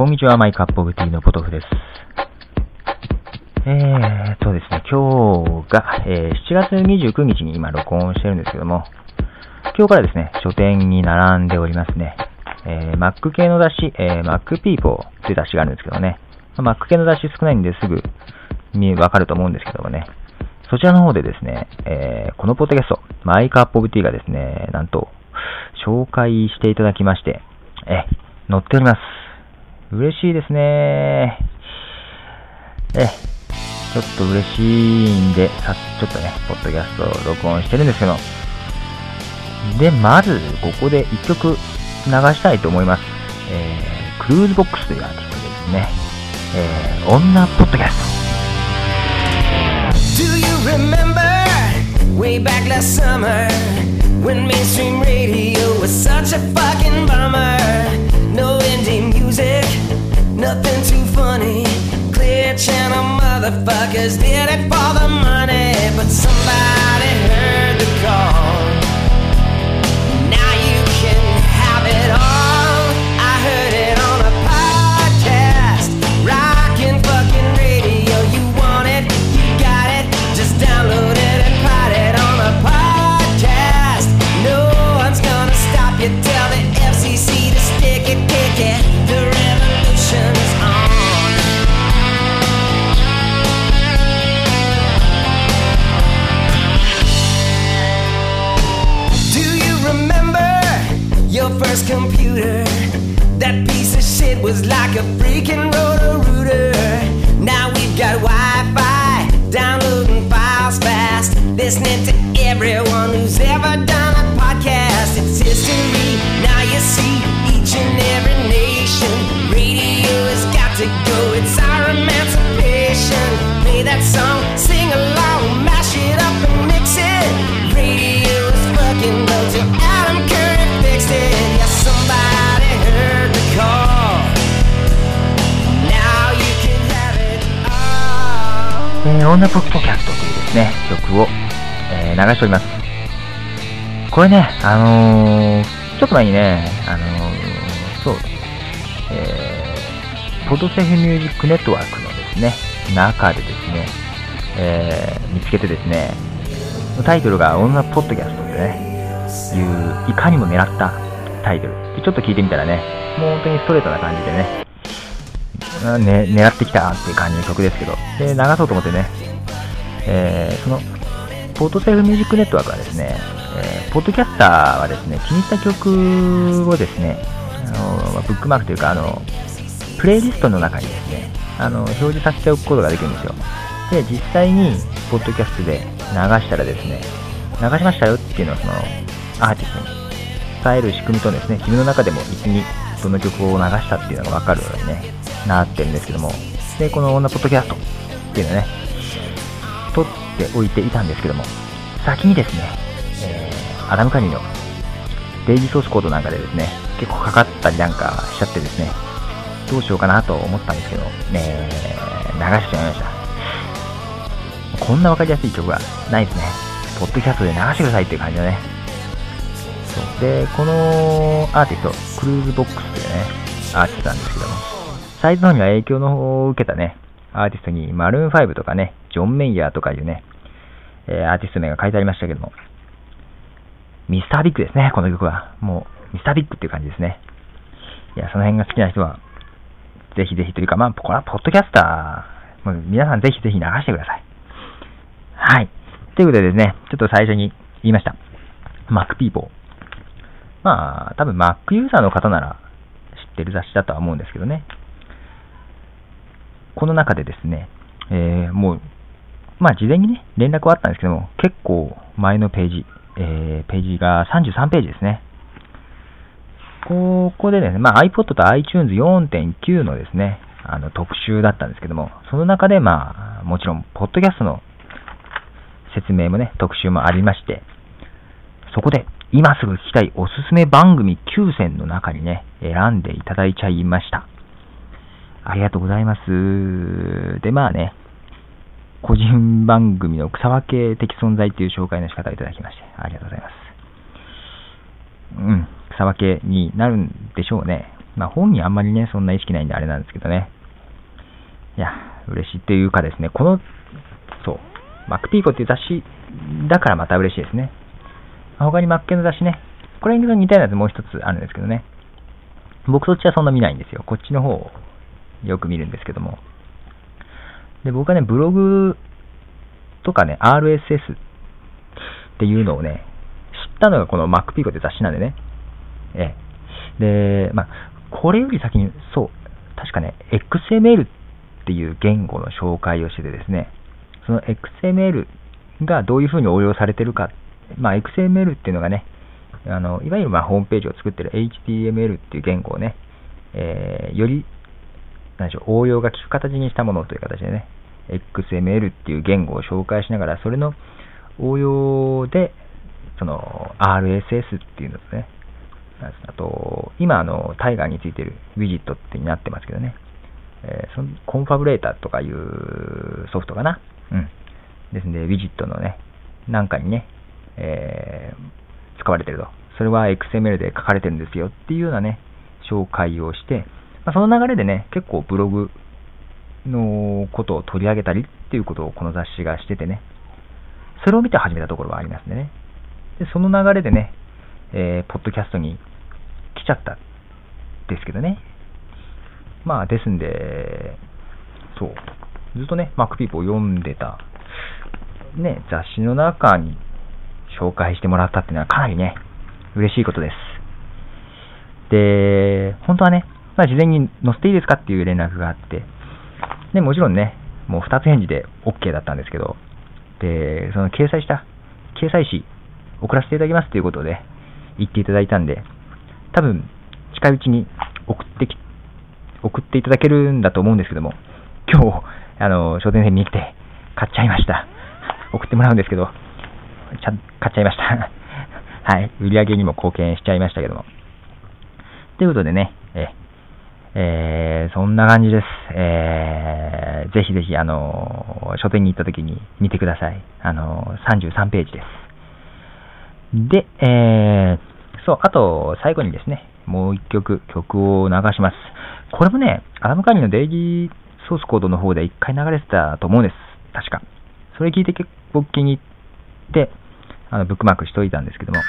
こんにちは、マイカップオブティーのポトフです。えーっとですね、今日が、えー7月29日に今録音してるんですけども、今日からですね、書店に並んでおりますね。えー Mac 系の雑誌、えー Mac People という雑誌があるんですけどね、まあ Mac 系の雑誌少ないんですぐ見わかると思うんですけどもね、そちらの方でですね、えーこのポッドキャスト、マイカップオブティーがですね、なんと、紹介していただきまして、え、載っております。嬉しいですね。え、ちょっと嬉しいんで、さ、ちょっとね、ポッドキャストを録音してるんですけど、で、まず、ここで一曲流したいと思います。えー、クルーズボックスというアーティストですね。えー、女ポッドキャスト。Do you remember way back last summer when mainstream radio was such a fucking bummer? No indie music, nothing too funny. Clear channel motherfuckers did it for the money, but somebody shit was like a freaking rotor rooter. Now we've got Wi Fi, downloading files fast, listening to everyone who's ever done a podcast. It's history. Now you see each and every nation. Radio has got to go, it's our emancipation. Play that song, sing along, all. えー、女ポッドキャストというですね、曲を、えー流しております。これね、あのー、ちょっと前にね、あのー、そう、えー、ポドセフミュージックネットワークのですね、中でですね、えー見つけてですね、タイトルが女ポッドキャストってね、いう、いかにも狙ったタイトル。ちょっと聞いてみたらね、もう本当にストレートな感じでね、ね、狙ってきたっていう感じの曲ですけど、で、流そうと思ってね、えーその、ポートセルフミュージックネットワークはですね、えーポッドキャスターはですね、気に入った曲をですね、あのまブックマークというか、あの、プレイリストの中にですね、あの、表示させておくことができるんですよ。で、実際に、ポッドキャストで流したらですね、流しましたよっていうのをその、アーティストに伝える仕組みとですね、自分の中でも一緒にどの曲を流したっていうのが分かるようにね、なってるんですけども、で、この女ポッドキャストっていうのをね、撮っておいていたんですけども、先にですね、えー、アダムカニのデイジーソースコードなんかでですね、結構かかったりなんかしちゃってですね、どうしようかなと思ったんですけど、ね、流してしまいました。こんなわかりやすい曲はないですね。ポッドキャストで流してくださいっていう感じだね。そうで、このアーティスト、クルーズボックスというね、アーティストなんですけども、サイズの方には影響の方を受けたね、アーティストにマルーン5とかね、ジョン・メイヤーとかいうね、えーアーティスト名が書いてありましたけども、ミスタービッグですね、この曲は。もう、ミスタービッグっていう感じですね。いや、その辺が好きな人は、ぜひぜひというか、まあ、これはポッドキャスター、もう皆さんぜひぜひ流してください。はい。ということでですね、ちょっと最初に言いました。Mac People。まあ、多分 Mac ユーザーの方なら知ってる雑誌だとは思うんですけどね。この中でですね、えーもう、まあ事前にね、連絡はあったんですけども、結構前のページ、えーページが33ページですね。ここでですね、まあ iPod と iTunes 4.9のですね、あの特集だったんですけども、その中でまあ、もちろん、ポッドキャストの説明もね、特集もありまして、そこで、今すぐ聞きたいおすすめ番組9選の中にね、選んでいただいちゃいました。ありがとうございます。で、まあね、個人番組の草分け的存在という紹介の仕方をいただきまして、ありがとうございます。うん、草分けになるんでしょうね。まあ本にあんまりね、そんな意識ないんであれなんですけどね。いや、嬉しいっていうかですね、この、そう、マックピーコっていう雑誌だからまた嬉しいですね。他にマックの雑誌ね、これに似たようなやつもう一つあるんですけどね。僕そっちはそんな見ないんですよ。こっちの方をよく見るんですけども。で、僕はね、ブログとかね、RSS っていうのをね、知ったのがこの MacPico って雑誌なんでね。ええ。で、まあ、これより先に、そう、確かね、XML っていう言語の紹介をしててですね、その XML がどういうふうに応用されてるか、まあ、XML っていうのがね、あのいわゆるまホームページを作ってる HTML っていう言語をね、えー、より何でしょう応用が効く形にしたものという形でね、XML っていう言語を紹介しながら、それの応用で、その RSS っていうのとね、あと、今、あの、タイガーについてるウィジットってになってますけどね、えー、そのコンファブレーターとかいうソフトかな。うん。ですんで、ウィジットのね、なんかにね、えー、使われてると。それは XML で書かれてるんですよっていうようなね、紹介をして、まあ、その流れでね、結構ブログのことを取り上げたりっていうことをこの雑誌がしててね、それを見て始めたところはありますね。で、その流れでね、えー、ポッドキャストに来ちゃったですけどね。まあ、ですんで、そう、ずっとね、マックピーポを読んでた、ね、雑誌の中に紹介してもらったっていうのはかなりね、嬉しいことです。で、本当はね、まあ、事前に載せていいですかっていう連絡があって、で、もちろんね、もう2つ返事で OK だったんですけど、で、その掲載した、掲載誌送らせていただきますということで言っていただいたんで、多分、近いうちに送ってき、送っていただけるんだと思うんですけども、今日、あの、書店編に来て買っちゃいました。送ってもらうんですけど、ちゃ買っちゃいました。はい。売り上げにも貢献しちゃいましたけども。ということでね、ええー、そんな感じです。えー、ぜひぜひ、あの、書店に行った時に見てください。あの、33ページです。で、えー、そう、あと、最後にですね、もう一曲、曲を流します。これもね、アダムカニのデイリーソースコードの方で一回流れてたと思うんです。確か。それ聞いて結構気に入って、あの、ブックマークしといたんですけども、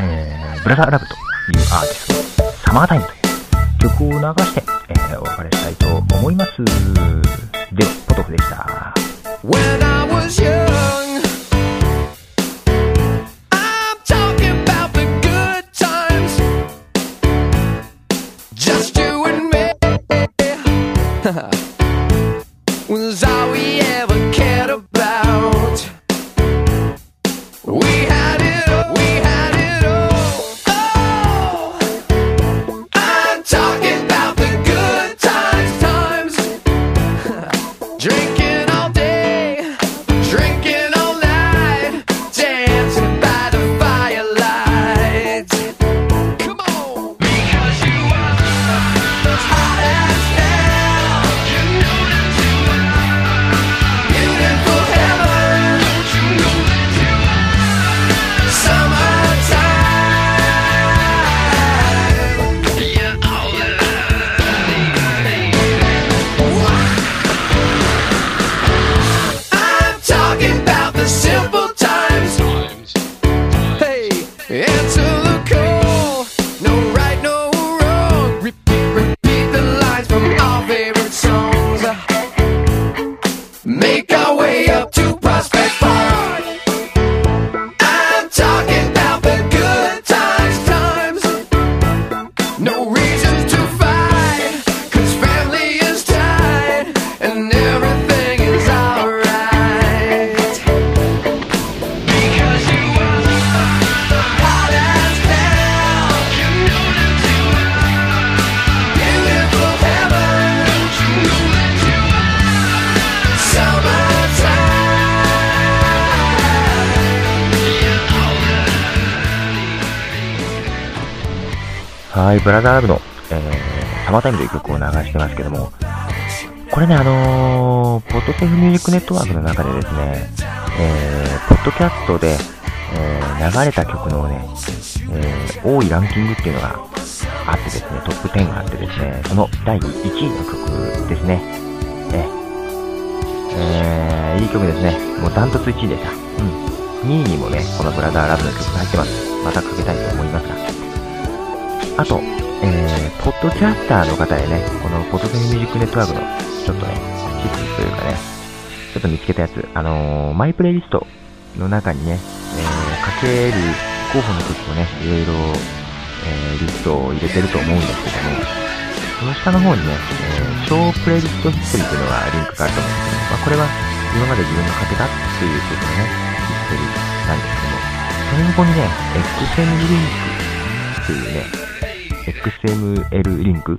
えー、ブラザーラブというアーティスト、サマータイムという曲を流して、えー、お別れしたいと思います。では、ポトフでした。When I was young was はい、ブラザーラブの、えー、サマータイムという曲を流してますけども、これね、あのー、ポッドセーフミュージックネットワークの中でですね、えー、ポッドキャストで、えー、流れた曲のね、えー、多いランキングっていうのがあってですね、トップ10があってですね、その第1位の曲ですね。ええー、いい曲ですね。もうダントツ1位でした。うん。2位にもね、このブラザーラブの曲が入ってます。またかけたいと思いますが。あと、えー、ポッドキャスターの方へね、このポッドキャストミュージックネットワークの、ちょっとね、システムというかね、ちょっと見つけたやつ、あのー、マイプレイリストの中にね、えー、かける候補の曲をね、いろいろ、えー、リストを入れてると思うんですけども、その下の方にね、えー、小プレイリストヒストリーというのがリンクがあると思うんですけど、まあ、これは今まで自分がかけたっていう曲のね、ヒストリーなんですけども、その横にね、XM リンクっていうね、XML リンク、うん、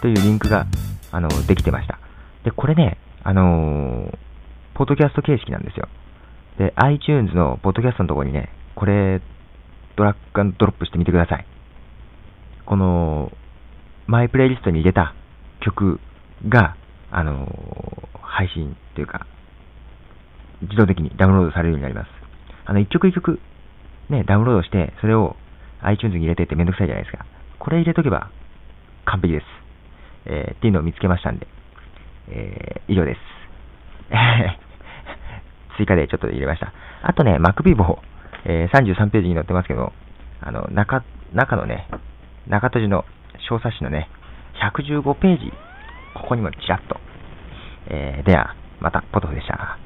というリンクが、あの、できてました。で、これね、あのー、ポッドキャスト形式なんですよ。で、iTunes のポッドキャストのところにね、これ、ドラッグドロップしてみてください。この、マイプレイリストに入れた曲が、あのー、配信というか、自動的にダウンロードされるようになります。あの、一曲一曲、ね、ダウンロードして、それを iTunes に入れてってめんどくさいじゃないですか。これ入れとけば完璧です。えー、っていうのを見つけましたんで、えー、以上です。追加でちょっと入れました。あとね、MacVivo、えー、33ページに載ってますけど、あの、中、中のね、中閉じの小冊子のね、115ページ、ここにもちらっと。えー、では、また、ポトフでした。